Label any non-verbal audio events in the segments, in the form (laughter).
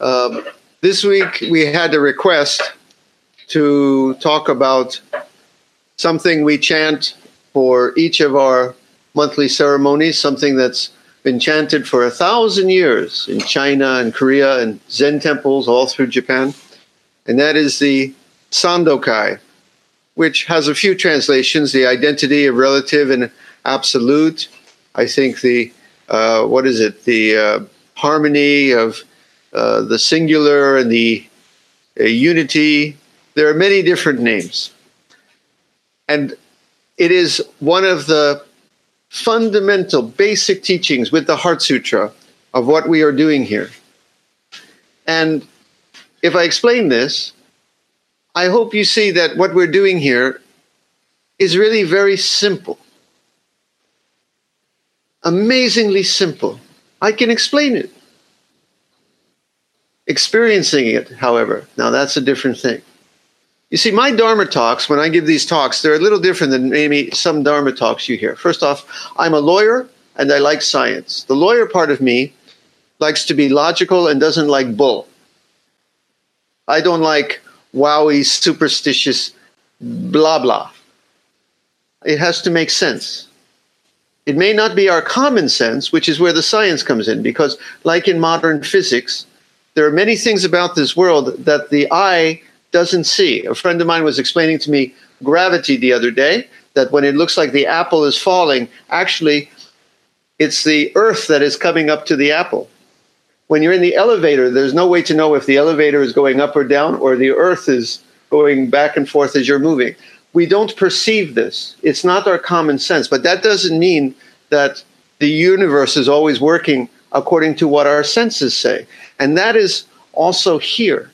Um, this week we had a request to talk about something we chant for each of our monthly ceremonies, something that's been chanted for a thousand years in China and Korea and Zen temples all through Japan. And that is the Sandokai, which has a few translations the identity of relative and absolute. I think the, uh, what is it? The uh, harmony of uh, the singular and the uh, unity. There are many different names. And it is one of the fundamental, basic teachings with the Heart Sutra of what we are doing here. And if I explain this, I hope you see that what we're doing here is really very simple. Amazingly simple. I can explain it. Experiencing it, however, now that's a different thing. You see, my Dharma talks, when I give these talks, they're a little different than maybe some Dharma talks you hear. First off, I'm a lawyer and I like science. The lawyer part of me likes to be logical and doesn't like bull. I don't like wowie, superstitious, blah, blah. It has to make sense. It may not be our common sense, which is where the science comes in, because, like in modern physics, there are many things about this world that the eye doesn't see. A friend of mine was explaining to me gravity the other day, that when it looks like the apple is falling, actually, it's the earth that is coming up to the apple. When you're in the elevator, there's no way to know if the elevator is going up or down or the earth is going back and forth as you're moving we don't perceive this. It's not our common sense, but that doesn't mean that the universe is always working according to what our senses say. And that is also here.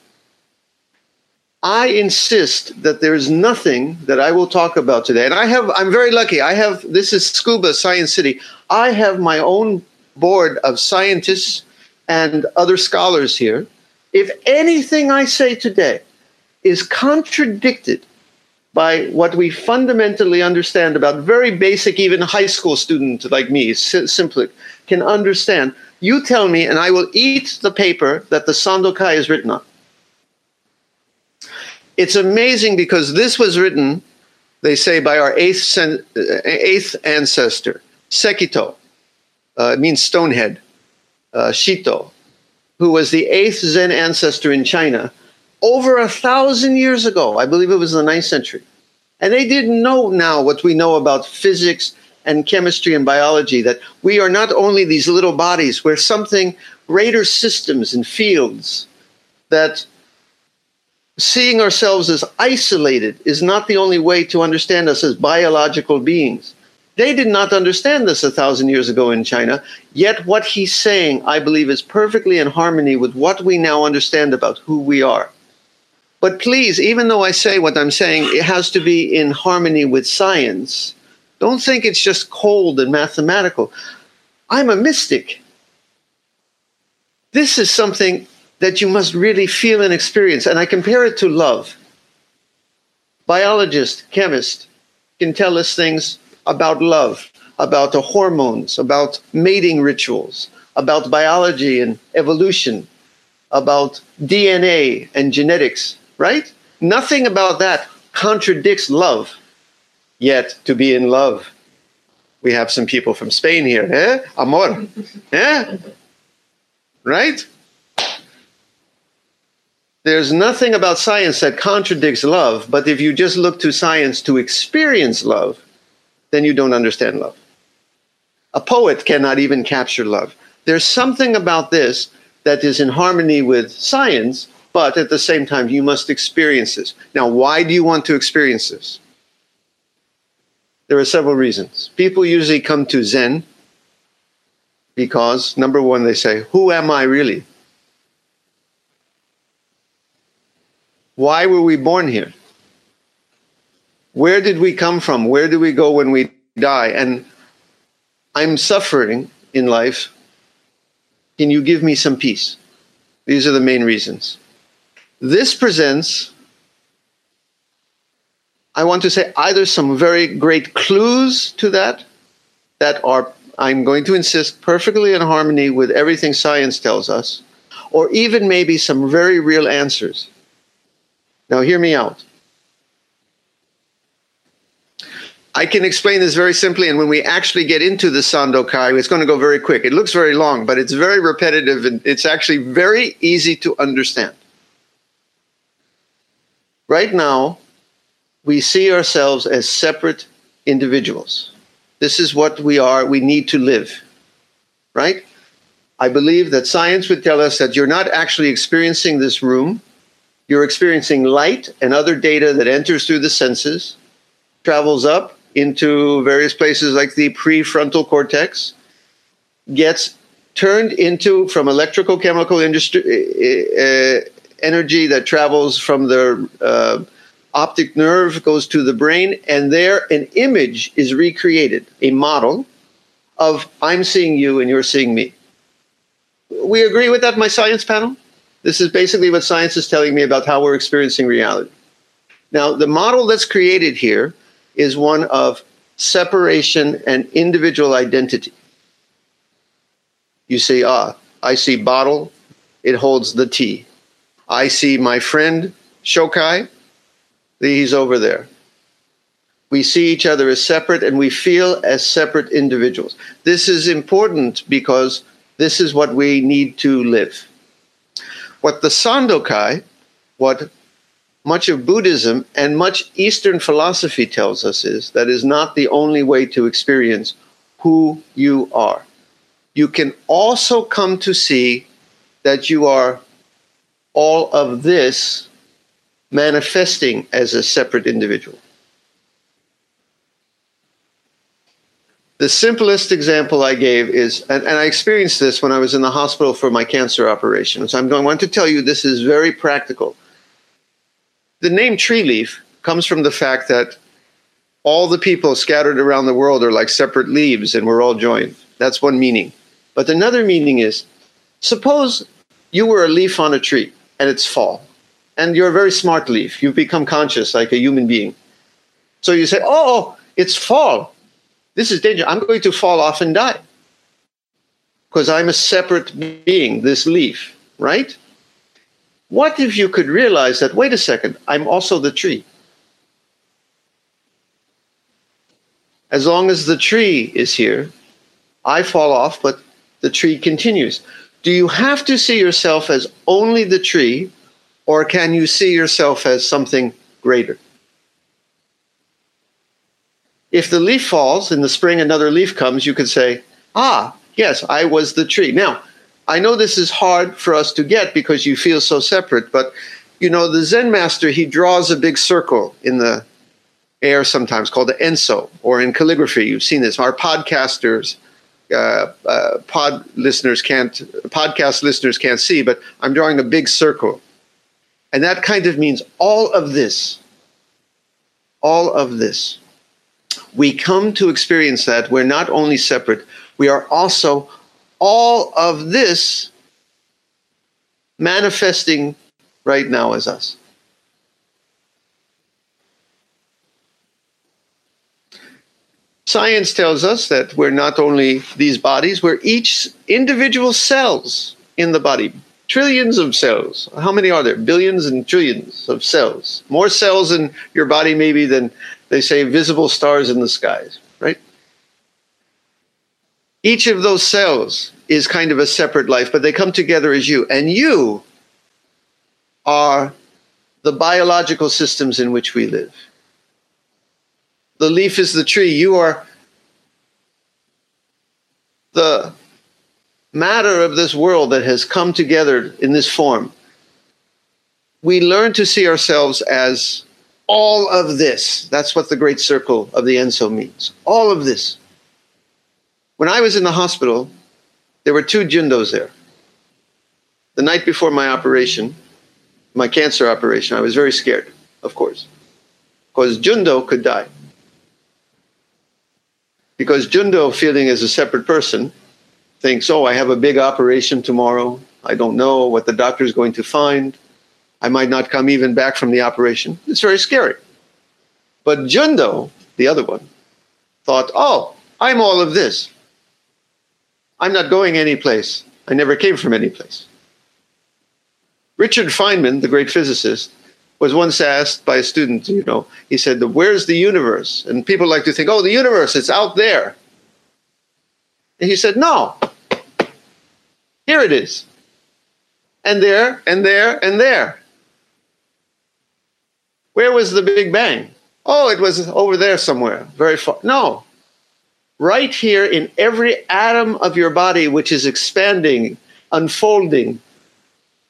I insist that there is nothing that I will talk about today. And I have I'm very lucky. I have this is Tsukuba Science City. I have my own board of scientists and other scholars here. If anything I say today is contradicted by what we fundamentally understand about very basic, even high school student like me, simply can understand. You tell me, and I will eat the paper that the Sandokai is written on. It's amazing because this was written, they say, by our eighth, eighth ancestor, Sekito. Uh, it means stonehead. Uh, Shitou, who was the eighth Zen ancestor in China, over a thousand years ago. I believe it was the ninth century. And they didn't know now what we know about physics and chemistry and biology that we are not only these little bodies, we're something greater systems and fields that seeing ourselves as isolated is not the only way to understand us as biological beings. They did not understand this a thousand years ago in China, yet what he's saying, I believe, is perfectly in harmony with what we now understand about who we are. But please, even though I say what I'm saying, it has to be in harmony with science. Don't think it's just cold and mathematical. I'm a mystic. This is something that you must really feel and experience. And I compare it to love. Biologist, chemist can tell us things about love, about the hormones, about mating rituals, about biology and evolution, about DNA and genetics right? Nothing about that contradicts love. Yet to be in love, we have some people from Spain here, eh? Amor, eh? Right? There's nothing about science that contradicts love, but if you just look to science to experience love, then you don't understand love. A poet cannot even capture love. There's something about this that is in harmony with science But at the same time, you must experience this. Now, why do you want to experience this? There are several reasons. People usually come to Zen because, number one, they say, Who am I really? Why were we born here? Where did we come from? Where do we go when we die? And I'm suffering in life. Can you give me some peace? These are the main reasons. This presents, I want to say, either some very great clues to that, that are, I'm going to insist, perfectly in harmony with everything science tells us, or even maybe some very real answers. Now, hear me out. I can explain this very simply, and when we actually get into the Sandokai, it's going to go very quick. It looks very long, but it's very repetitive, and it's actually very easy to understand. Right now, we see ourselves as separate individuals. This is what we are. We need to live, right? I believe that science would tell us that you're not actually experiencing this room. You're experiencing light and other data that enters through the senses, travels up, into various places like the prefrontal cortex, gets turned into from electrical chemical industry uh, energy that travels from the uh, optic nerve goes to the brain and there an image is recreated a model of i'm seeing you and you're seeing me we agree with that my science panel this is basically what science is telling me about how we're experiencing reality now the model that's created here is one of separation and individual identity. You say, ah, I see bottle, it holds the tea. I see my friend Shokai, he's over there. We see each other as separate and we feel as separate individuals. This is important because this is what we need to live. What the Sandokai, what much of Buddhism and much Eastern philosophy tells us is that is not the only way to experience who you are. You can also come to see that you are all of this manifesting as a separate individual. The simplest example I gave is, and, and, I experienced this when I was in the hospital for my cancer operation. So I'm going, I want to tell you this is very practical. The name tree leaf comes from the fact that all the people scattered around the world are like separate leaves and we're all joined. That's one meaning. But another meaning is suppose you were a leaf on a tree and it's fall, and you're a very smart leaf. You've become conscious like a human being. So you say, Oh, it's fall. This is danger. I'm going to fall off and die because I'm a separate being, this leaf, right? What if you could realize that, wait a second, I'm also the tree? As long as the tree is here, I fall off, but the tree continues. Do you have to see yourself as only the tree, or can you see yourself as something greater? If the leaf falls in the spring, another leaf comes, you could say, Ah, yes, I was the tree. Now, I know this is hard for us to get because you feel so separate, but you know, the Zen master, he draws a big circle in the air sometimes called the Enso, or in calligraphy, you've seen this. Our podcasters, uh, uh, pod listeners can't, podcast listeners can't see, but I'm drawing a big circle. And that kind of means all of this, all of this. We come to experience that we're not only separate, we are also all of this manifesting right now as us. Science tells us that we're not only these bodies, we're each individual cells in the body. Trillions of cells. How many are there? Billions and trillions of cells. More cells in your body, maybe, than they say visible stars in the skies, right? Each of those cells is kind of a separate life, but they come together as you. And you are the biological systems in which we live. The leaf is the tree. You are the matter of this world that has come together in this form. we learn to see ourselves as all of this. That's what the great circle of the Enso means. All of this. When I was in the hospital, there were two Jundos there. The night before my operation, my cancer operation, I was very scared, of course, because Jundo could die. Because Jundo, feeling as a separate person, thinks, oh, I have a big operation tomorrow. I don't know what the doctor is going to find. I might not come even back from the operation. It's very scary. But Jundo, the other one, thought, oh, I'm all of this. I'm not going anyplace. I never came from any place. Richard Feynman, the great physicist, was once asked by a student, you know, he said, Where's the universe? And people like to think, Oh, the universe, it's out there. And he said, No, here it is. And there, and there, and there. Where was the Big Bang? Oh, it was over there somewhere, very far. No, right here in every atom of your body, which is expanding, unfolding.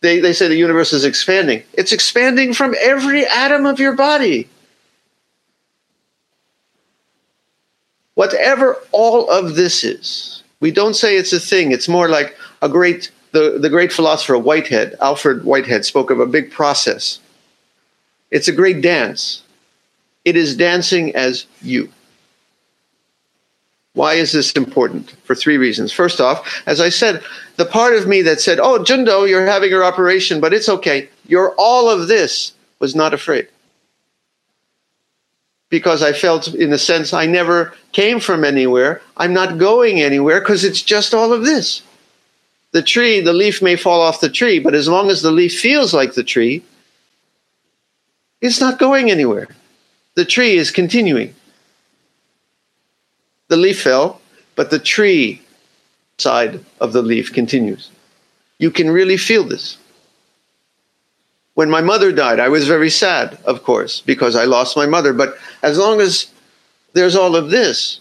They, they say the universe is expanding. It's expanding from every atom of your body. Whatever all of this is, we don't say it's a thing. It's more like a great, the, the great philosopher Whitehead, Alfred Whitehead, spoke of a big process. It's a great dance. It is dancing as you. Why is this important? For three reasons. First off, as I said, the part of me that said, Oh, Jundo, you're having your operation, but it's okay. You're all of this was not afraid. Because I felt, in a sense, I never came from anywhere. I'm not going anywhere because it's just all of this. The tree, the leaf may fall off the tree, but as long as the leaf feels like the tree, it's not going anywhere. The tree is continuing the leaf fell, but the tree side of the leaf continues. You can really feel this. When my mother died, I was very sad, of course, because I lost my mother. But as long as there's all of this,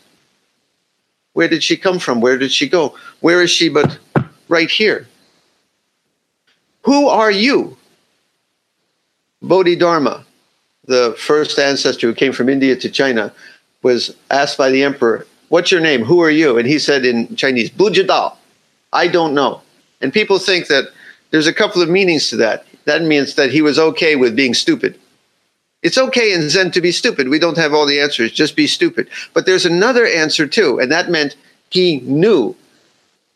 where did she come from? Where did she go? Where is she but right here? Who are you? Bodhidharma, the first ancestor who came from India to China, was asked by the emperor, What's your name? Who are you? And he said in Chinese, Bujidao. I don't know. And people think that there's a couple of meanings to that. That means that he was okay with being stupid. It's okay in Zen to be stupid. We don't have all the answers. Just be stupid. But there's another answer too, and that meant he knew.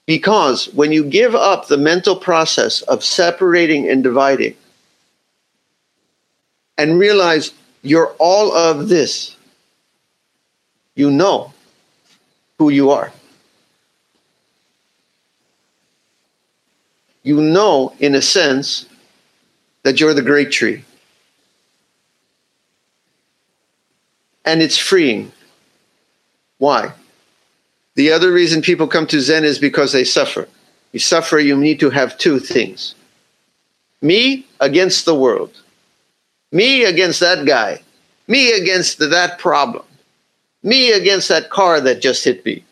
Because when you give up the mental process of separating and dividing and realize you're all of this, you know who you are. You know, in a sense, that you're the great tree. And it's freeing. Why? The other reason people come to Zen is because they suffer. You suffer, you need to have two things me against the world, me against that guy, me against that problem me against that car that just hit me.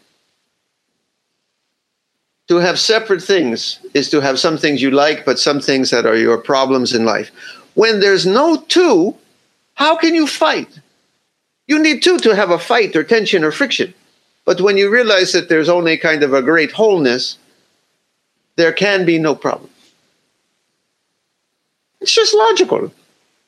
To have separate things is to have some things you like, but some things that are your problems in life. When there's no two, how can you fight? You need two to have a fight or tension or friction. But when you realize that there's only kind of a great wholeness, there can be no problem. It's just logical.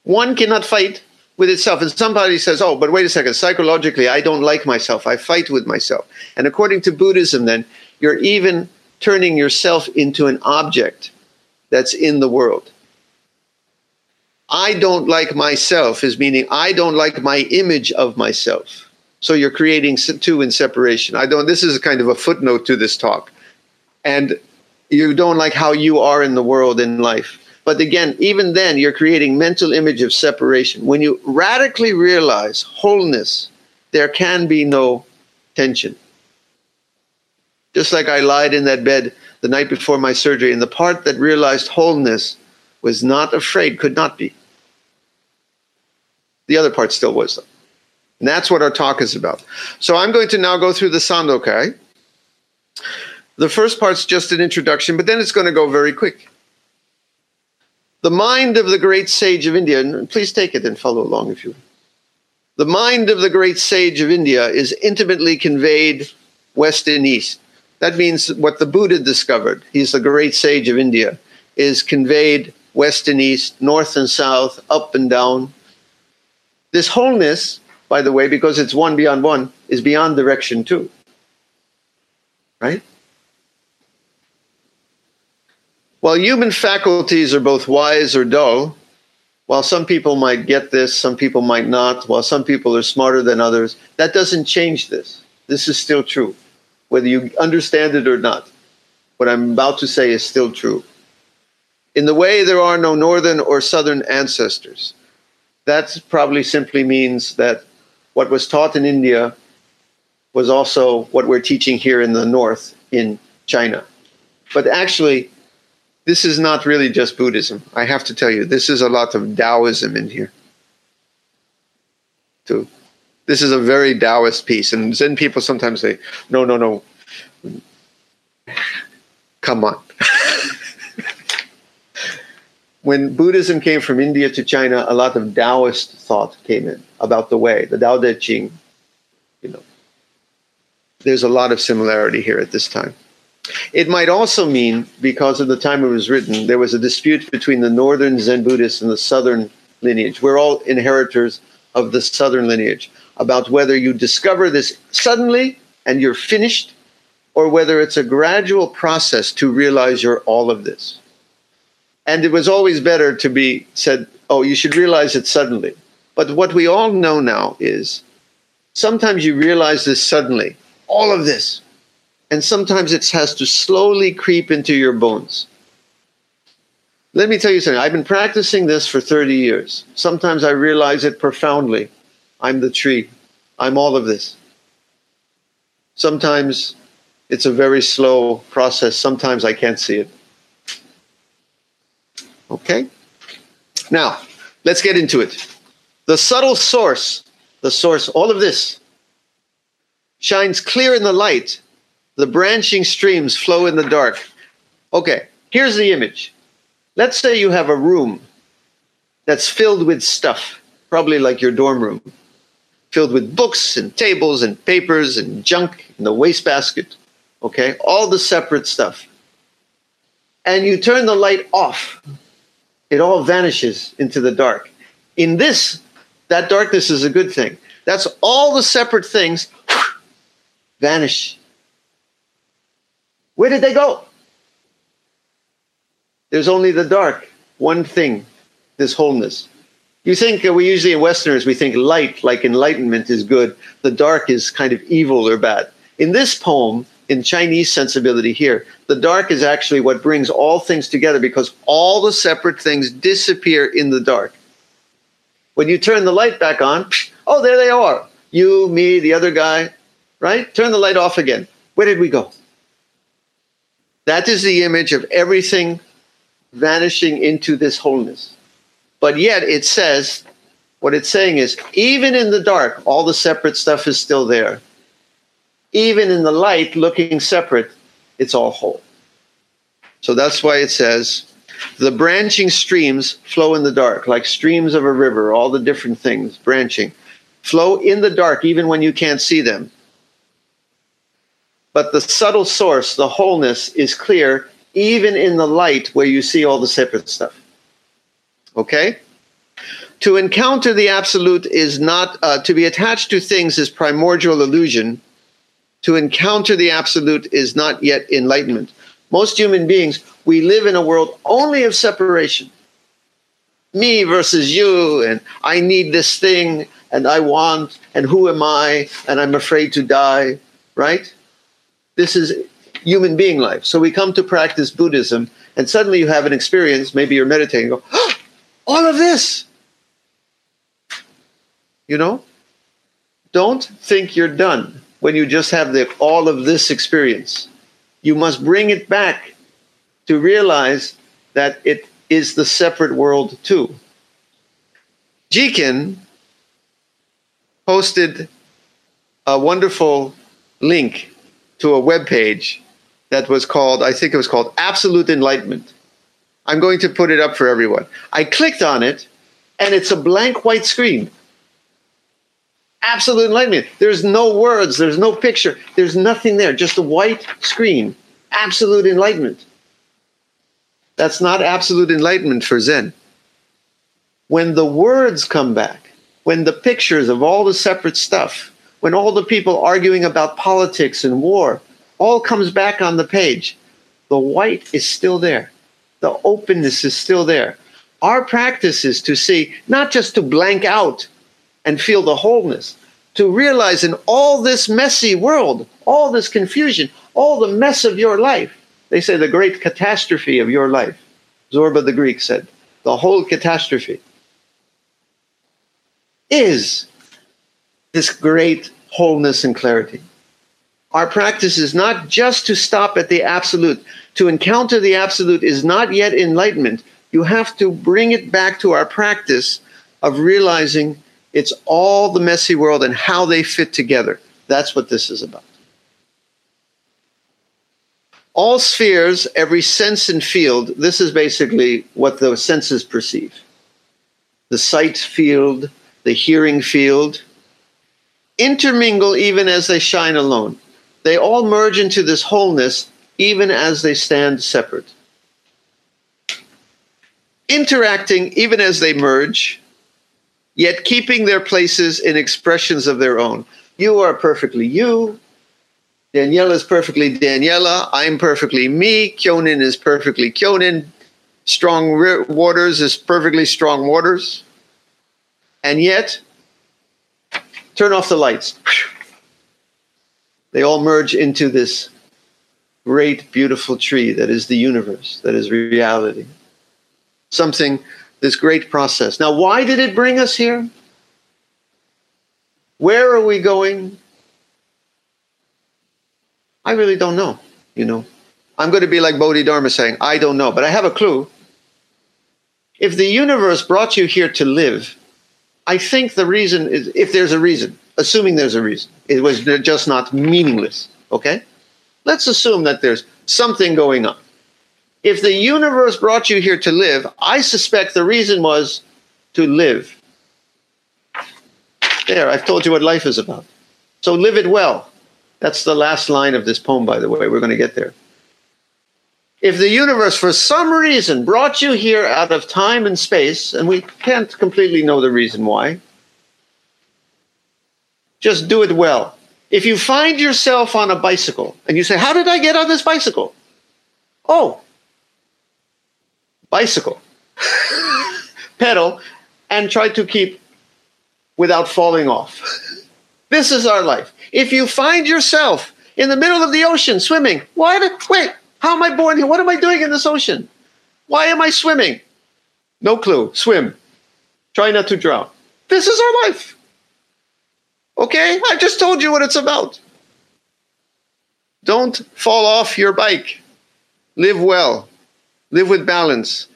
One cannot fight with itself. And somebody says, oh, but wait a second, psychologically, I don't like myself. I fight with myself. And according to Buddhism, then, you're even turning yourself into an object that's in the world. I don't like myself is meaning I don't like my image of myself. So you're creating two in separation. I don't, this is kind of a footnote to this talk. And you don't like how you are in the world in life. But again, even then, you're creating mental image of separation. When you radically realize wholeness, there can be no tension. Just like I lied in that bed the night before my surgery, and the part that realized wholeness was not afraid, could not be. The other part still was, though. And that's what our talk is about. So I'm going to now go through the Sandokai. The first part's just an introduction, but then it's going to go very quick. The mind of the great sage of India, and please take it and follow along if you the mind of the great sage of India is intimately conveyed west and east. That means what the Buddha discovered, he's the great sage of India, is conveyed west and east, north and south, up and down. This wholeness, by the way, because it's one beyond one, is beyond direction too. Right? While human faculties are both wise or dull, while some people might get this, some people might not, while some people are smarter than others, that doesn't change this. This is still true, whether you understand it or not. What I'm about to say is still true. In the way there are no northern or southern ancestors, that probably simply means that what was taught in India was also what we're teaching here in the north in China. But actually, this is not really just Buddhism. I have to tell you, this is a lot of Taoism in here. Too. This is a very Taoist piece. And Zen people sometimes say, no, no, no. Come on. (laughs) when Buddhism came from India to China, a lot of Taoist thought came in about the way, the Tao Te Ching. You know, there's a lot of similarity here at this time. It might also mean, because of the time it was written, there was a dispute between the northern Zen Buddhists and the southern lineage. We're all inheritors of the southern lineage about whether you discover this suddenly and you're finished, or whether it's a gradual process to realize you're all of this. And it was always better to be said, oh, you should realize it suddenly. But what we all know now is sometimes you realize this suddenly, all of this, and sometimes it has to slowly creep into your bones. Let me tell you something. I've been practicing this for 30 years. Sometimes I realize it profoundly. I'm the tree. I'm all of this. Sometimes it's a very slow process. Sometimes I can't see it. Okay? Now, let's get into it. The subtle source, the source, all of this, shines clear in the light the branching streams flow in the dark. Okay, here's the image. Let's say you have a room that's filled with stuff, probably like your dorm room, filled with books and tables and papers and junk in the wastebasket. Okay, all the separate stuff. And you turn the light off, it all vanishes into the dark. In this, that darkness is a good thing. That's all the separate things vanish where did they go? There's only the dark, one thing, this wholeness. You think uh, we usually in Westerners we think light, like enlightenment, is good. The dark is kind of evil or bad. In this poem, in Chinese sensibility here, the dark is actually what brings all things together because all the separate things disappear in the dark. When you turn the light back on, oh, there they are. You, me, the other guy, right? Turn the light off again. Where did we go? That is the image of everything vanishing into this wholeness. But yet it says, what it's saying is, even in the dark, all the separate stuff is still there. Even in the light, looking separate, it's all whole. So that's why it says, the branching streams flow in the dark, like streams of a river, all the different things branching, flow in the dark, even when you can't see them. But the subtle source, the wholeness, is clear even in the light where you see all the separate stuff. Okay? To encounter the absolute is not, uh, to be attached to things is primordial illusion. To encounter the absolute is not yet enlightenment. Most human beings, we live in a world only of separation. Me versus you, and I need this thing, and I want, and who am I, and I'm afraid to die, right? This is human being life. So we come to practice Buddhism, and suddenly you have an experience. Maybe you're meditating, go, oh, all of this. You know, don't think you're done when you just have the all of this experience. You must bring it back to realize that it is the separate world too. Jikin posted a wonderful link to a web page that was called, I think it was called Absolute Enlightenment. I'm going to put it up for everyone. I clicked on it, and it's a blank white screen. Absolute enlightenment. There's no words, there's no picture, there's nothing there, just a white screen. Absolute enlightenment. That's not absolute enlightenment for Zen. When the words come back, when the pictures of all the separate stuff, when all the people arguing about politics and war, all comes back on the page, the white is still there. The openness is still there. Our practice is to see, not just to blank out and feel the wholeness, to realize in all this messy world, all this confusion, all the mess of your life, they say the great catastrophe of your life. Zorba the Greek said, the whole catastrophe is this great wholeness and clarity. Our practice is not just to stop at the absolute. To encounter the absolute is not yet enlightenment. You have to bring it back to our practice of realizing it's all the messy world and how they fit together. That's what this is about. All spheres, every sense and field, this is basically what the senses perceive. The sight field, the hearing field, intermingle even as they shine alone. They all merge into this wholeness even as they stand separate. Interacting even as they merge, yet keeping their places in expressions of their own. You are perfectly you. Daniela is perfectly Daniela. I'm perfectly me. Kyonin is perfectly Kyonin. Strong waters is perfectly strong waters. And yet, turn off the lights. They all merge into this great, beautiful tree that is the universe, that is reality. Something, this great process. Now, why did it bring us here? Where are we going? I really don't know, you know. I'm going to be like Bodhidharma saying, I don't know, but I have a clue. If the universe brought you here to live, I think the reason is if there's a reason, assuming there's a reason. It was just not meaningless. Okay? Let's assume that there's something going on. If the universe brought you here to live, I suspect the reason was to live. There, I've told you what life is about. So live it well. That's the last line of this poem, by the way. We're going to get there. If the universe, for some reason, brought you here out of time and space, and we can't completely know the reason why, just do it well. If you find yourself on a bicycle and you say, How did I get on this bicycle? Oh, bicycle. (laughs) Pedal and try to keep without falling off. this is our life. If you find yourself in the middle of the ocean swimming, why wait, how am I born here? What am I doing in this ocean? Why am I swimming? No clue. Swim. Try not to drown. This is our life. Okay? I just told you what it's about. Don't fall off your bike. Live well. Live with balance.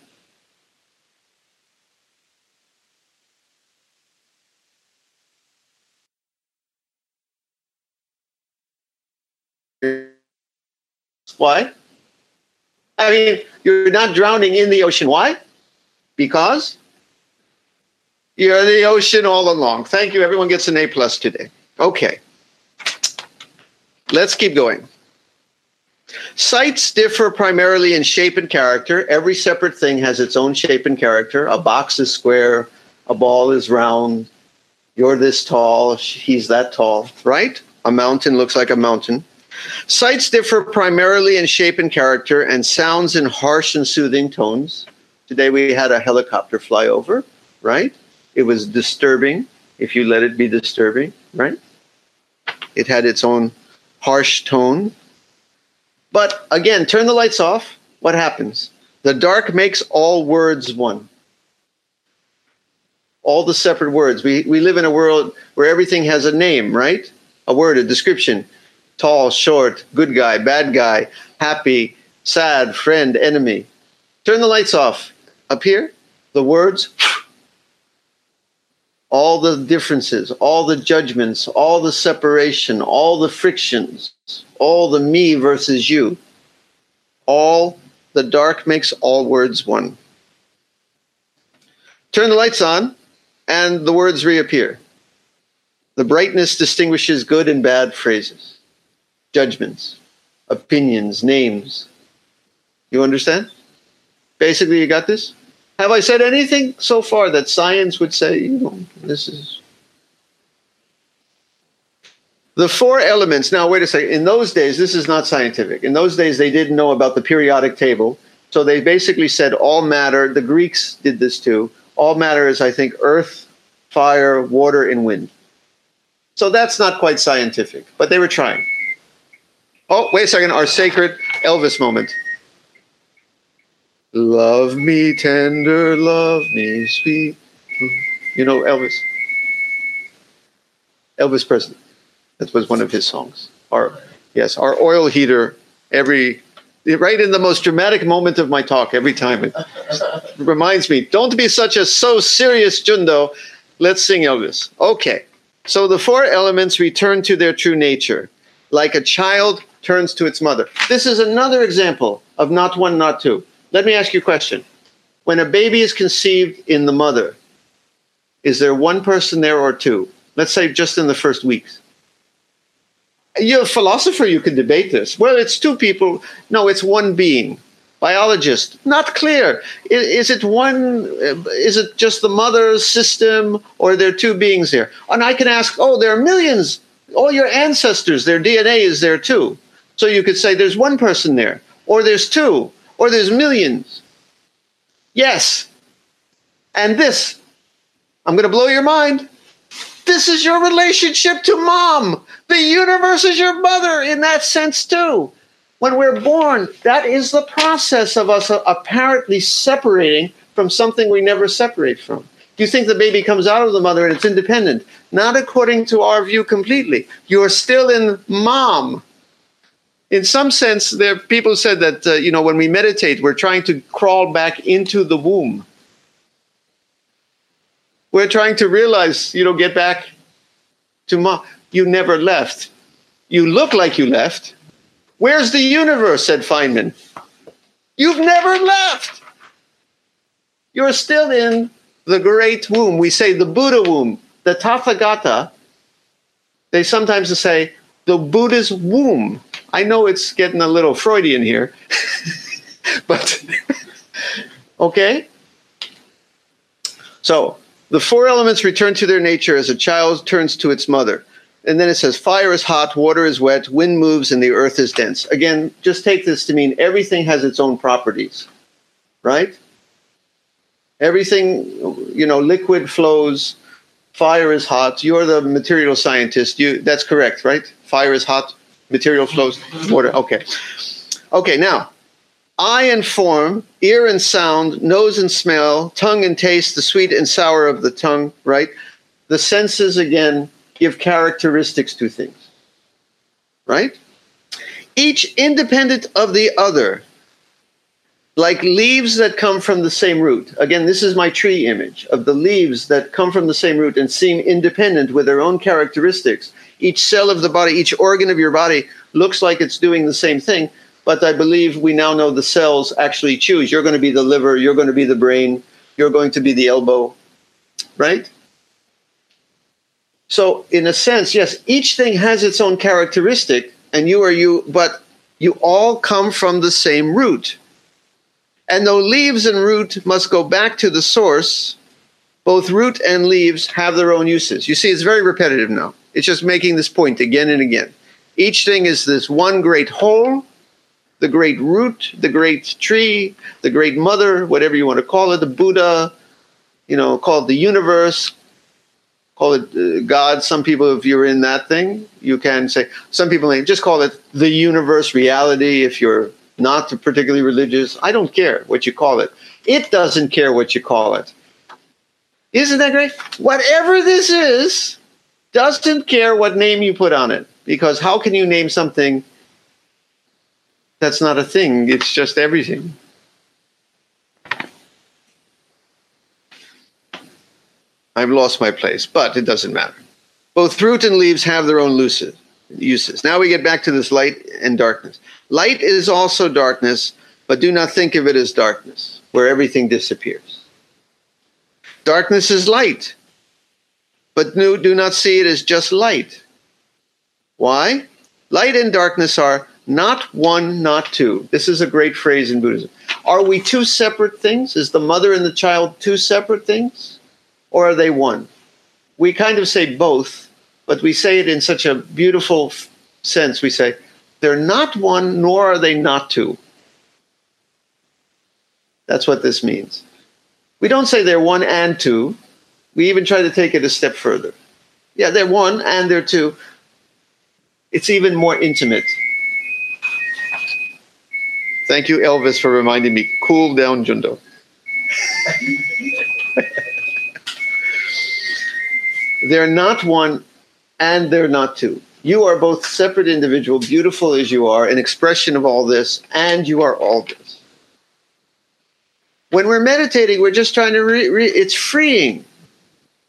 Why? I mean, you're not drowning in the ocean. Why? Because you're in the ocean all along. Thank you. Everyone gets an A plus today. Okay. Let's keep going. Sights differ primarily in shape and character. Every separate thing has its own shape and character. A box is square, a ball is round. You're this tall, he's that tall, right? A mountain looks like a mountain. Sights differ primarily in shape and character and sounds in harsh and soothing tones. Today we had a helicopter fly over, right? It was disturbing if you let it be disturbing, right? It had its own harsh tone. But again, turn the lights off. What happens? The dark makes all words one. All the separate words. We, we live in a world where everything has a name, right? A word, a description. Tall, short, good guy, bad guy, happy, sad, friend, enemy. Turn the lights off. Up here, the words (sniffs) all the differences, all the judgments, all the separation, all the frictions, all the me versus you, all the dark makes all words one. Turn the lights on, and the words reappear. The brightness distinguishes good and bad phrases, judgments, opinions, names. You understand? Basically, you got this? Have I said anything so far that science would say, you know, this is. The four elements. Now, wait a second. In those days, this is not scientific. In those days, they didn't know about the periodic table. So they basically said all matter, the Greeks did this too. All matter is, I think, earth, fire, water, and wind. So that's not quite scientific, but they were trying. Oh, wait a second. Our sacred Elvis moment. Love me tender, love me sweet. You know Elvis? Elvis Presley. That was one of his songs. Our yes, our oil heater every right in the most dramatic moment of my talk every time it reminds me, don't be such a so serious Jundo. Let's sing Elvis. Okay. So the four elements return to their true nature, like a child turns to its mother. This is another example of not one, not two. Let me ask you a question. When a baby is conceived in the mother, is there one person there or two? Let's say just in the first weeks. You're a philosopher, you can debate this. Well, it's two people. No, it's one being. Biologist, not clear. Is, it one, uh, is it just the mother's system, or are there two beings there? And I can ask, oh, there are millions. All your ancestors, their DNA is there too. So you could say there's one person there, or there's two, or there's millions. Yes. And this, I'm going to blow your mind. This is your relationship to mom. The universe is your mother in that sense, too. When we're born, that is the process of us apparently separating from something we never separate from. Do you think the baby comes out of the mother and it's independent. Not according to our view completely. You're still in mom in some sense, there people said that uh, you know when we meditate, we're trying to crawl back into the womb. We're trying to realize, you know, get back to mom. You never left. You look like you left. Where's the universe? said Feynman. You've never left. You're still in the great womb. We say the Buddha womb, the Tathagata. They sometimes say the Buddha's womb. I know it's getting a little Freudian here, (laughs) but (laughs) okay. So the four elements return to their nature as a child turns to its mother. And then it says, fire is hot, water is wet, wind moves, and the earth is dense. Again, just take this to mean everything has its own properties, right? Everything, you know, liquid flows, fire is hot. You're the material scientist. You that's correct, right? Fire is hot, material flows, water. Okay. Okay, now, eye and form, ear and sound, nose and smell, tongue and taste, the sweet and sour of the tongue, right? The senses, again, give characteristics to things, right? Each independent of the other, like leaves that come from the same root. Again, this is my tree image of the leaves that come from the same root and seem independent with their own characteristics each cell of the body, each organ of your body looks like it's doing the same thing. But I believe we now know the cells actually choose. You're going to be the liver, you're going to be the brain, you're going to be the elbow, right? So, in a sense, yes, each thing has its own characteristic, and you are you, but you all come from the same root. And though leaves and root must go back to the source, both root and leaves have their own uses. You see, it's very repetitive now. It's just making this point again and again. Each thing is this one great whole, the great root, the great tree, the great mother, whatever you want to call it, the Buddha, you know, call it the universe, call it uh, God. Some people, if you're in that thing, you can say, some people just call it the universe, reality, if you're not particularly religious. I don't care what you call it. It doesn't care what you call it. Isn't that great? Whatever this is, doesn't care what name you put on it because how can you name something that's not a thing? It's just everything. I've lost my place, but it doesn't matter. Both root and leaves have their own uses. Now we get back to this light and darkness. Light is also darkness, but do not think of it as darkness, where everything disappears. Darkness is light, but do, not see it as just light. Why? Light and darkness are not one, not two. This is a great phrase in Buddhism. Are we two separate things? Is the mother and the child two separate things? Or are they one? We kind of say both, but we say it in such a beautiful sense. We say, they're not one, nor are they not two. That's what this means. We don't say they're one and two. We even try to take it a step further. Yeah, they're one and they're two. It's even more intimate. Thank you, Elvis, for reminding me. Cool down, Jundo. (laughs) they're not one and they're not two. You are both separate individual, beautiful as you are, an expression of all this, and you are all this. When we're meditating, we're just trying to, re- re- it's freeing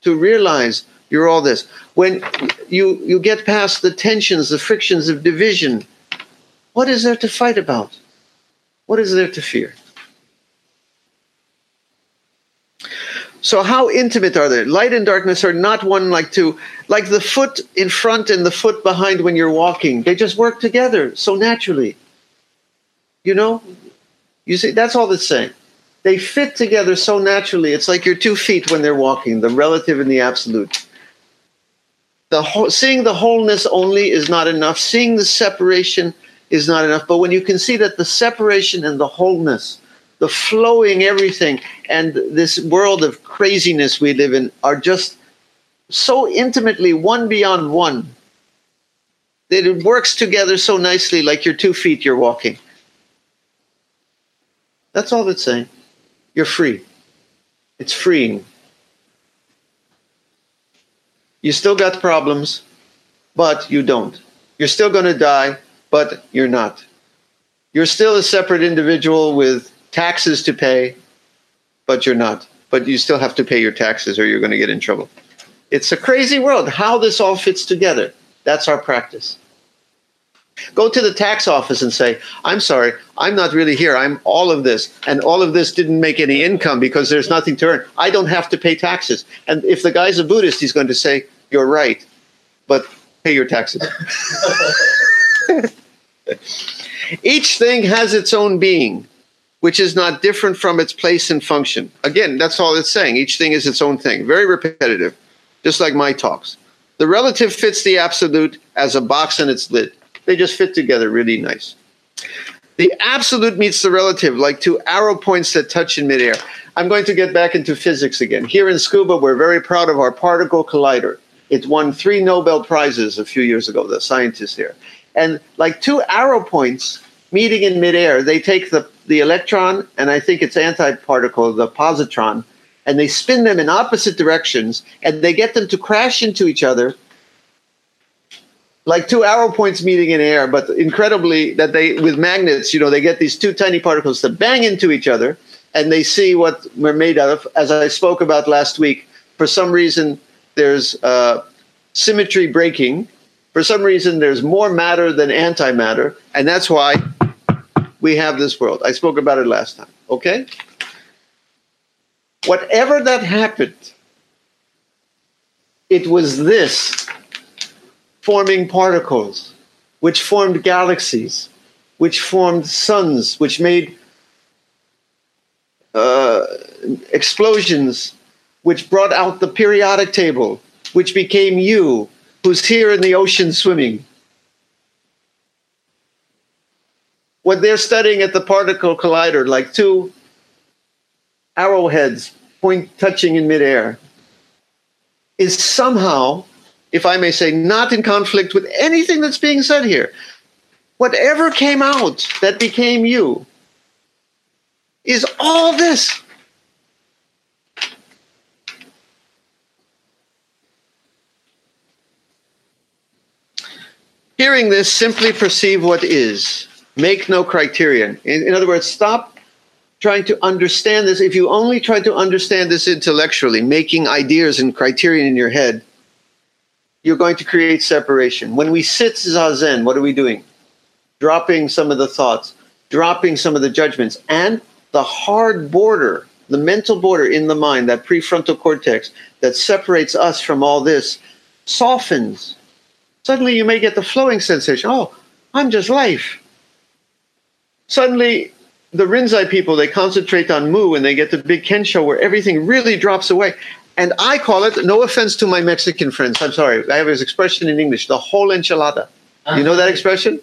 to realize you're all this. When you, you get past the tensions, the frictions of division, what is there to fight about? What is there to fear? So, how intimate are they? Light and darkness are not one like two. Like the foot in front and the foot behind when you're walking, they just work together so naturally. You know? You see, that's all it's saying. They fit together so naturally. It's like your two feet when they're walking, the relative and the absolute. The whole, seeing the wholeness only is not enough. Seeing the separation is not enough. But when you can see that the separation and the wholeness the flowing everything and this world of craziness we live in are just so intimately one beyond one that it works together so nicely like your two feet you're walking that's all it's saying you're free it's freeing you still got problems but you don't you're still going to die but you're not you're still a separate individual with taxes to pay, but you're not. But you still have to pay your taxes or you're going to get in trouble. It's a crazy world. How this all fits together. That's our practice. Go to the tax office and say, I'm sorry, I'm not really here. I'm all of this. And all of this didn't make any income because there's nothing to earn. I don't have to pay taxes. And if the guy's a Buddhist, he's going to say, You're right, but pay your taxes. (laughs) Each thing has its own being which is not different from its place and function. Again, that's all it's saying. Each thing is its own thing. Very repetitive, just like my talks. The relative fits the absolute as a box and its lid. They just fit together really nice. The absolute meets the relative like two arrow points that touch in midair. I'm going to get back into physics again. Here in Tsukuba, we're very proud of our particle collider. It won three Nobel Prizes a few years ago, the scientists here. And like two arrow points meeting in midair, they take the the electron and I think it's antiparticle, the positron, and they spin them in opposite directions and they get them to crash into each other like two arrow points meeting in air, but incredibly that they with magnets, you know, they get these two tiny particles to bang into each other and they see what we're made out of. As I spoke about last week, for some reason there's uh, symmetry breaking. For some reason, there's more matter than antimatter, and that's why we have this world. I spoke about it last time. Okay? Whatever that happened, it was this forming particles, which formed galaxies, which formed suns, which made uh, explosions, which brought out the periodic table, which became you, who's here in the ocean swimming. what they're studying at the particle collider, like two arrowheads point touching in midair, is somehow, if I may say, not in conflict with anything that's being said here. Whatever came out that became you is all this. Hearing this, simply perceive what is. Make no criterion. In, in other words, stop trying to understand this. If you only try to understand this intellectually, making ideas and criterion in your head, you're going to create separation. When we sit zazen, what are we doing? Dropping some of the thoughts. dropping some of the judgments, and the hard border, the mental border in the mind, that prefrontal cortex that separates us from all this, softens. Suddenly you may get the flowing sensation. Oh, I'm just life. Suddenly, the Rinzai people, they concentrate on Mu and they get the big Kensho where everything really drops away. And I call it, no offense to my Mexican friends, I'm sorry, I have this expression in English, the whole enchilada. You know that expression?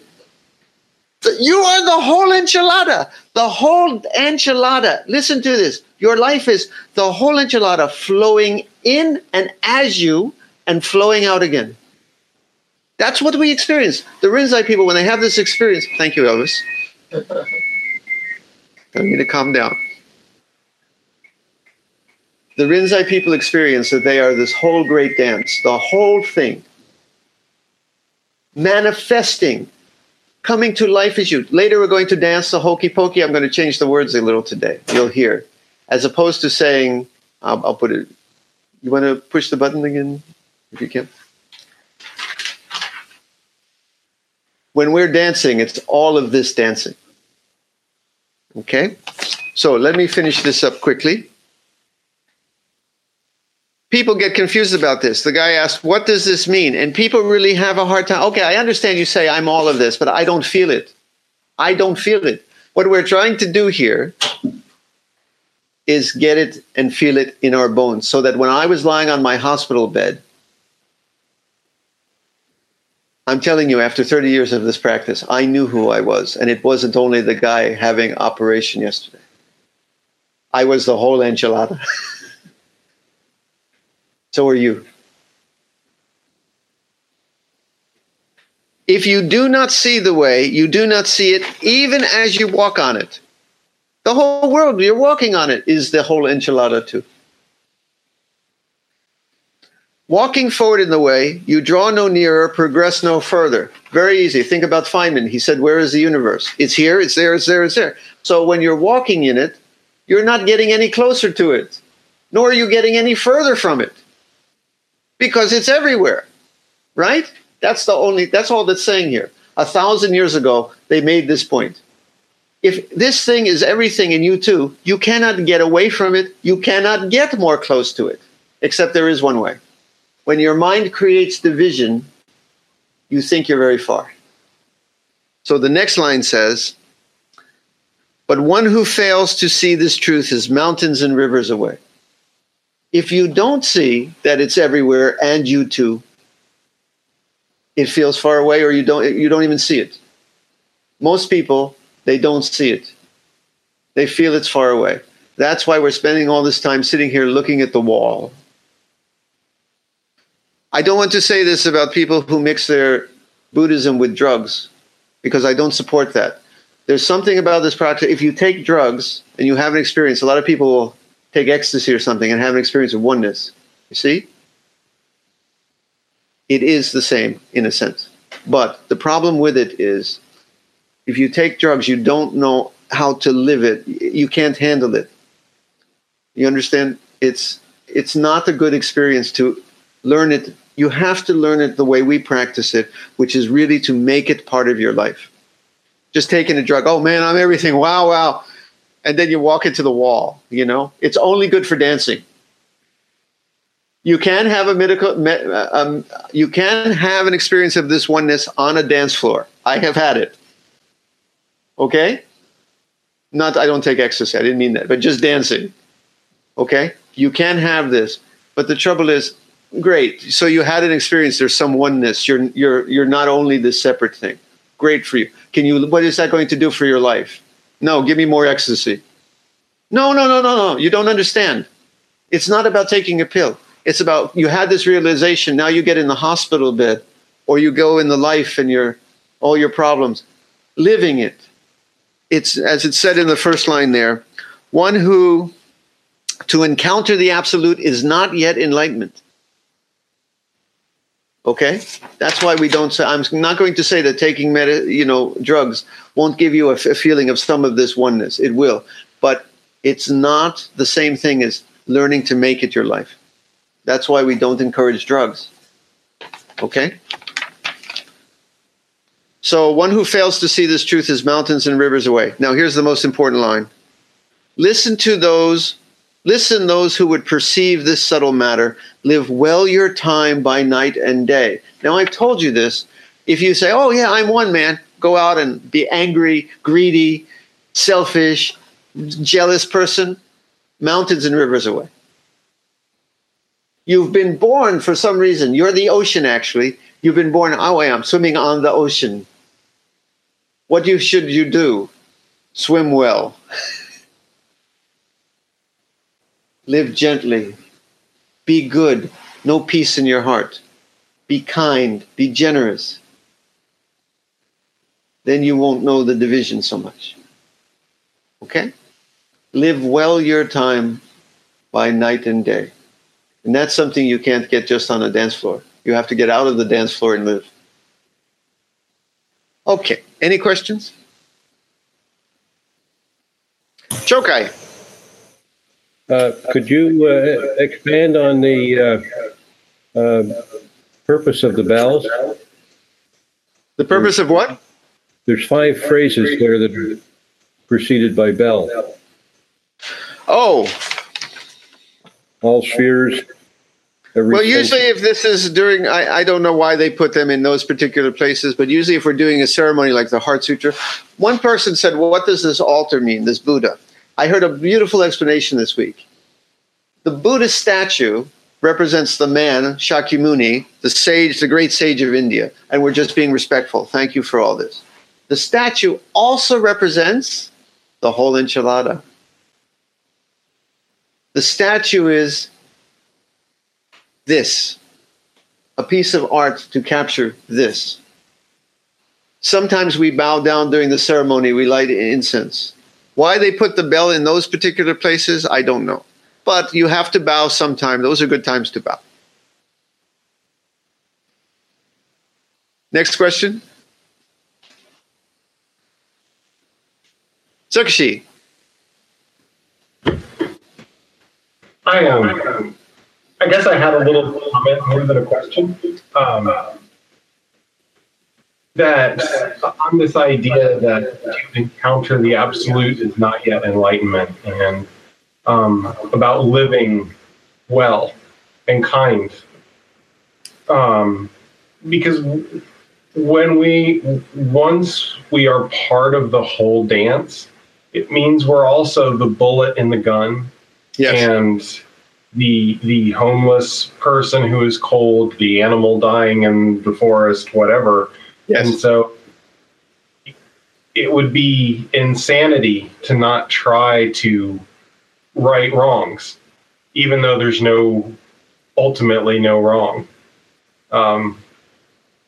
You are the whole enchilada. The whole enchilada. Listen to this. Your life is the whole enchilada flowing in and as you and flowing out again. That's what we experience. The Rinzai people, when they have this experience, thank you, Elvis. (laughs) I need to calm down. The Rinzai people experience that they are this whole great dance, the whole thing, manifesting, coming to life as you. Later, we're going to dance the hokey pokey. I'm going to change the words a little today. You'll hear. As opposed to saying, I'll, I'll put it, you want to push the button again, if you can? When we're dancing, it's all of this dancing. Okay? So let me finish this up quickly people get confused about this. The guy asks, What does this mean? And people really have a hard time. Okay, I understand you say I'm all of this, but I don't feel it. I don't feel it. What we're trying to do here is get it and feel it in our bones so that when I was lying on my hospital bed, I'm telling you, after 30 years of this practice, I knew who I was. And it wasn't only the guy having operation yesterday. I was the whole enchilada. (laughs) So are you. If you do not see the way, you do not see it even as you walk on it. The whole world you're walking on it is the whole enchilada too. Walking forward in the way, you draw no nearer, progress no further. Very easy. Think about Feynman. He said, Where is the universe? It's here, it's there, it's there, it's there. So when you're walking in it, you're not getting any closer to it, nor are you getting any further from it because it's everywhere, right? That's the only, that's all that's saying here. A thousand years ago, they made this point. If this thing is everything in you too, you cannot get away from it. You cannot get more close to it, except there is one way. When your mind creates division, you think you're very far. So the next line says, But one who fails to see this truth is mountains and rivers away if you don't see that it's everywhere and you too, it feels far away or you don't you don't even see it. Most people they don't see it. They feel it's far away. That's why we're spending all this time sitting here looking at the wall. I don't want to say this about people who mix their Buddhism with drugs because I don't support that. There's something about this practice. If you take drugs and you have an experience, a lot of people will take ecstasy or something and have an experience of oneness. You see? It is the same in a sense. But the problem with it is if you take drugs, you don't know how to live it. You can't handle it. You understand? It's it's not a good experience to learn it. You have to learn it the way we practice it, which is really to make it part of your life. Just taking a drug, oh man, I'm everything. Wow, wow and then you walk into the wall. You know, it's only good for dancing. You can have a medical, um, you can have an experience of this oneness on a dance floor. I have had it. Okay, not I don't take ecstasy. I didn't mean that, but just dancing. Okay, you can have this, but the trouble is, great. So you had an experience. There's some oneness. You're you're you're not only this separate thing. Great for you. Can you? What is that going to do for your life? No, give me more ecstasy. No, no, no, no, no. You don't understand. It's not about taking a pill. It's about you had this realization. Now you get in the hospital bed, or you go in the life and your all your problems, living it. It's as it said in the first line there, one who to encounter the absolute is not yet enlightenment. Okay, that's why we don't say. I'm not going to say that taking medi- you know drugs won't give you a, f- a feeling of some of this oneness. It will, but it's not the same thing as learning to make it your life. That's why we don't encourage drugs. Okay. So one who fails to see this truth is mountains and rivers away. Now here's the most important line. Listen to those listen those who would perceive this subtle matter. Live well your time by night and day. Now I've told you this. If you say, "Oh yeah, I'm one man," go out and be angry, greedy, selfish, jealous person, mountains and rivers away. You've been born for some reason. You're the ocean, actually. You've been born, oh, I am swimming on the ocean. What you, should you do? Swim well. (laughs) Live gently. Be good. No peace in your heart. Be kind. Be generous. Then you won't know the division so much. Okay? Live well your time by night and day. And that's something you can't get just on a dance floor. You have to get out of the dance floor and live. Okay. Any questions? Chokai. Uh, could you uh, expand on the uh, uh, purpose of the bells? The purpose of what? There's five phrases there that are preceded by bell. Oh, All spheres. Well, usually if this is during, I, I don't know why they put them in those particular places, but usually if we're doing a ceremony like the Heart Sutra, one person said, well, what does this altar mean, this Buddha? I heard a beautiful explanation this week. The Buddhist statue represents the man, Shakyamuni, the sage, the great sage of India, and we're just being respectful. Thank you for all this. The statue also represents the whole enchilada. The statue is this a piece of art to capture this. Sometimes we bow down during the ceremony, we light incense. Why they put the bell in those particular places, I don't know. But you have to bow sometime. Those are good times to bow. Next question. Tsukushi. I um, I guess I had a little comment more than a question. Um, that on this idea that to encounter the absolute is not yet enlightenment, and um, about living well and kind. Um, because when we once we are part of the whole dance, it means we're also the bullet in the gun and the the homeless person who is cold, the animal dying in the forest, whatever. And so it would be insanity to not try to right wrongs, even though there's no ultimately no wrong. Um,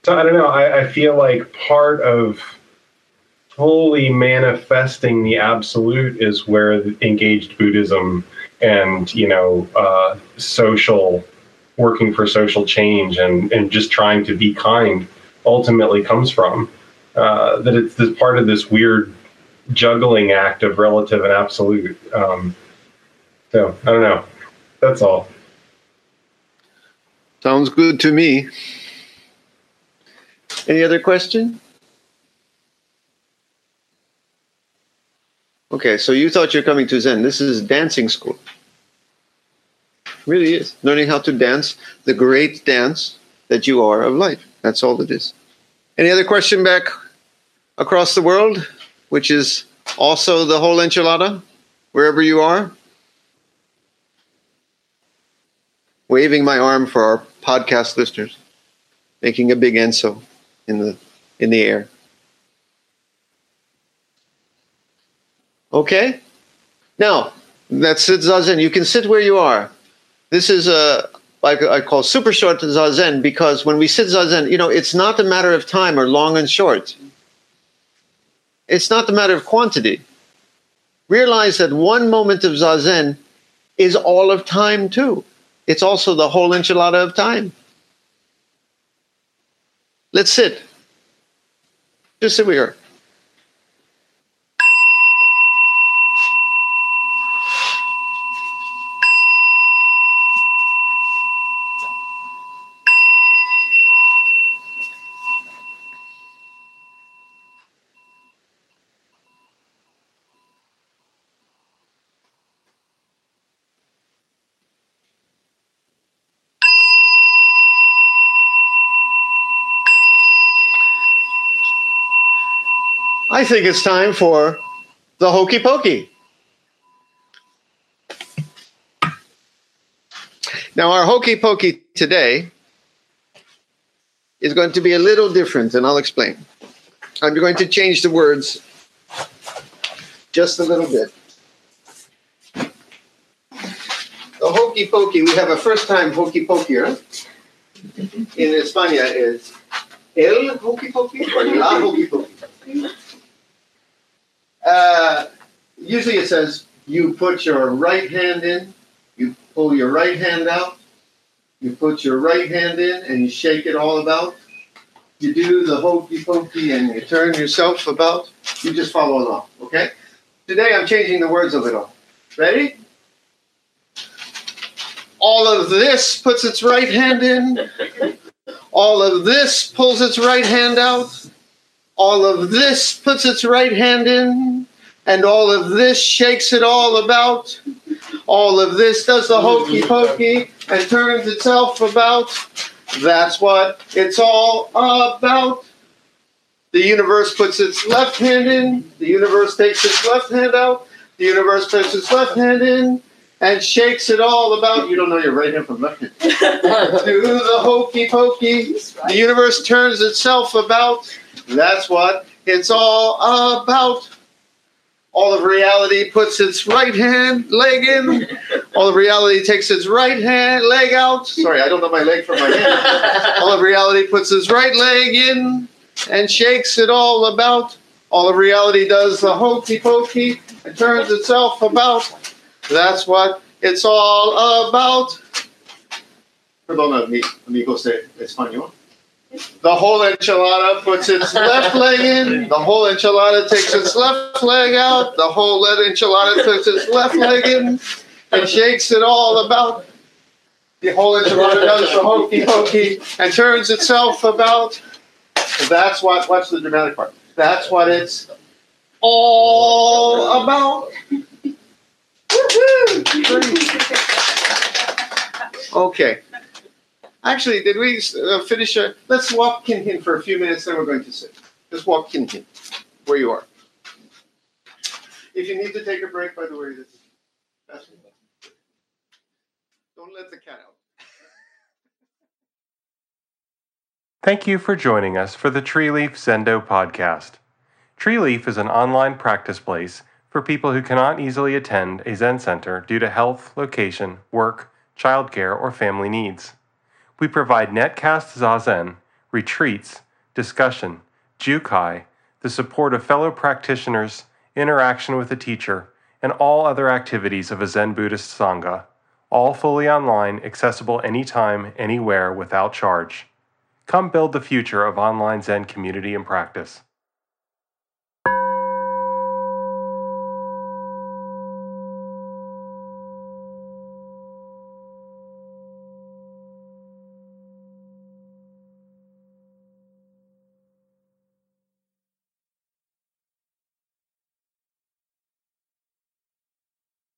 so I don't know. I, I feel like part of fully manifesting the absolute is where engaged Buddhism and you know uh, social working for social change and and just trying to be kind ultimately comes from uh, that it's this part of this weird juggling act of relative and absolute um, so i don't know that's all Sounds good to me. Any other question? Okay, so you thought you're coming to Zen. This is dancing school. Really is. Learning how to dance the great dance that you are of life. That's all it is. Any other question back across the world, which is also the whole enchilada, wherever you are? Waving my arm for our podcast listeners, making a big enso in the in the air. Okay? Now, that's sit zazen. You can sit where you are. This is a like I call super short zazen because when we sit zazen, you know, it's not a matter of time or long and short. It's not the matter of quantity. Realize that one moment of zazen is all of time too. It's also the whole enchilada of time. Let's sit. Just sit where think it's time for the hokey pokey. Now, our hokey pokey today is going to be a little different, and I'll explain. I'm going to change the words just a little bit. The hokey pokey, we have a first time hokey pokey. In España is el hokey pokey or la hokey pokey. Uh, usually it says you put your right hand in, you pull your right hand out, you put your right hand in and you shake it all about. You do the hokey pokey and you turn yourself about. You just follow along, okay? Today I'm changing the words a little. Ready? All of this puts its right hand in. All of this pulls its right hand out. All of this puts its right hand in. And all of this shakes it all about. All of this does the hokey pokey and turns itself about. That's what it's all about. The universe puts its left hand in, the universe takes its left hand out, the universe puts its left hand in and shakes it all about. You don't know your right hand from left hand. (laughs) Do the hokey pokey. The universe turns itself about. That's what it's all about. All of reality puts its right hand leg in. All of reality takes its right hand leg out. Sorry, I don't know my leg from my hand. (laughs) All of reality puts its right leg in and shakes it all about. All of reality does the hokey pokey and turns itself about. That's what it's all about. Perdona, mi amigos de español. The whole enchilada puts its left leg in. The whole enchilada takes its left leg out. The whole enchilada puts its left leg in and shakes it all about. The whole enchilada does the hokey pokey and turns itself about. That's what, what's the dramatic part? That's what it's all about. (laughs) Okay. Actually, did we uh, finish? Uh, let's walk Kinhin for a few minutes, then we're going to sit. Just walk Kinhin, where you are. If you need to take a break, by the way, this that's don't let the cat out. Thank you for joining us for the Treeleaf Zendo podcast. Tree Leaf is an online practice place for people who cannot easily attend a Zen center due to health, location, work, childcare, or family needs. We provide netcast zazen, retreats, discussion, jukai, the support of fellow practitioners, interaction with a teacher, and all other activities of a Zen Buddhist Sangha, all fully online, accessible anytime, anywhere, without charge. Come build the future of online Zen community and practice.